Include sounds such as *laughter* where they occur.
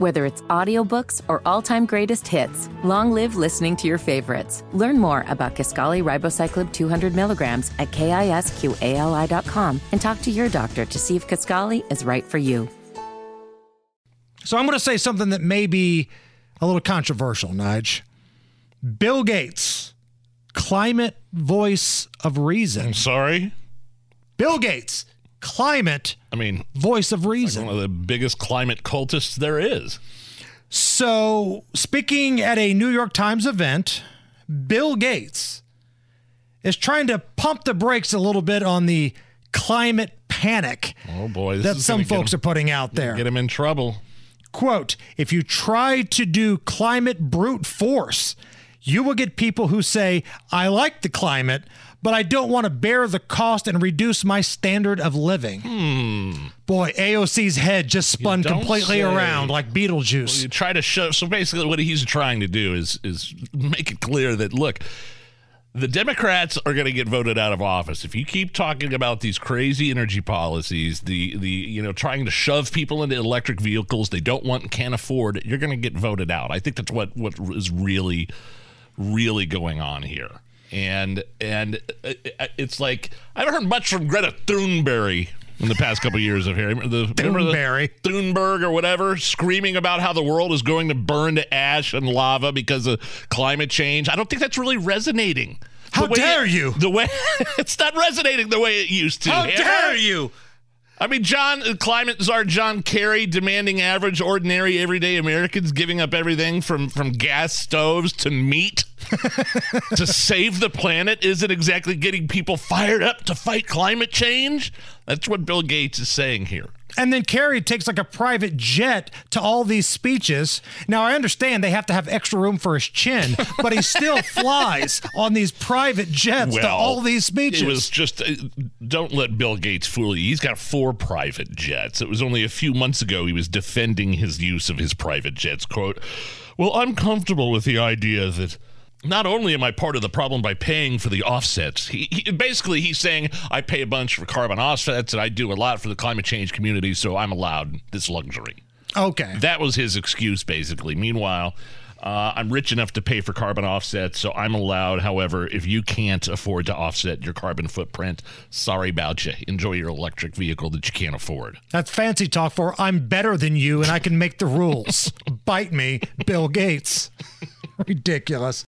Whether it's audiobooks or all-time greatest hits, long live listening to your favorites. Learn more about Kisqali Ribociclib 200 milligrams at kisqali.com and talk to your doctor to see if Kisqali is right for you. So I'm going to say something that may be a little controversial, Nige. Bill Gates, climate voice of reason. I'm sorry. Bill Gates, climate I mean, voice of reason. one of the biggest climate cultists there is. So, speaking at a New York Times event, Bill Gates is trying to pump the brakes a little bit on the climate panic Oh boy, that some folks him- are putting out there. Get him in trouble. Quote, if you try to do climate brute force, you will get people who say, I like the climate, but I don't want to bear the cost and reduce my standard of living. Boy, AOC's head just spun Hmm. completely say. around like Beetlejuice. You try to show. So basically, what he's trying to do is is make it clear that look, the Democrats are going to get voted out of office if you keep talking about these crazy energy policies. The the you know trying to shove people into electric vehicles they don't want and can't afford. You're going to get voted out. I think that's what what is really really going on here. And and uh, it's like I haven't heard much from Greta Thunberg in the past couple of years of here. The, remember the- Thunberg. Thunberg or whatever, screaming about how the world is going to burn to ash and lava because of climate change. I don't think that's really resonating. How dare it- you? The way *laughs* it's not resonating the way it used to. How Hammer. dare you? I mean, John, uh, climate czar John Kerry demanding average, ordinary, everyday Americans giving up everything from from gas stoves to meat *laughs* to save the planet isn't exactly getting people fired up to fight climate change. That's what Bill Gates is saying here. And then Kerry takes like a private jet to all these speeches. Now, I understand they have to have extra room for his chin, *laughs* but he still flies on these private jets to all these speeches. It was just uh, don't let Bill Gates fool you. He's got four private jets. It was only a few months ago he was defending his use of his private jets. Quote, "Well, I'm comfortable with the idea that." Not only am I part of the problem by paying for the offsets, he, he basically he's saying I pay a bunch for carbon offsets and I do a lot for the climate change community, so I'm allowed this luxury. okay. That was his excuse, basically. Meanwhile, uh, I'm rich enough to pay for carbon offsets, so I'm allowed. However, if you can't afford to offset your carbon footprint, sorry about you. Enjoy your electric vehicle that you can't afford. That's fancy talk for I'm better than you and I can make the rules. *laughs* Bite me, Bill Gates. *laughs* Ridiculous.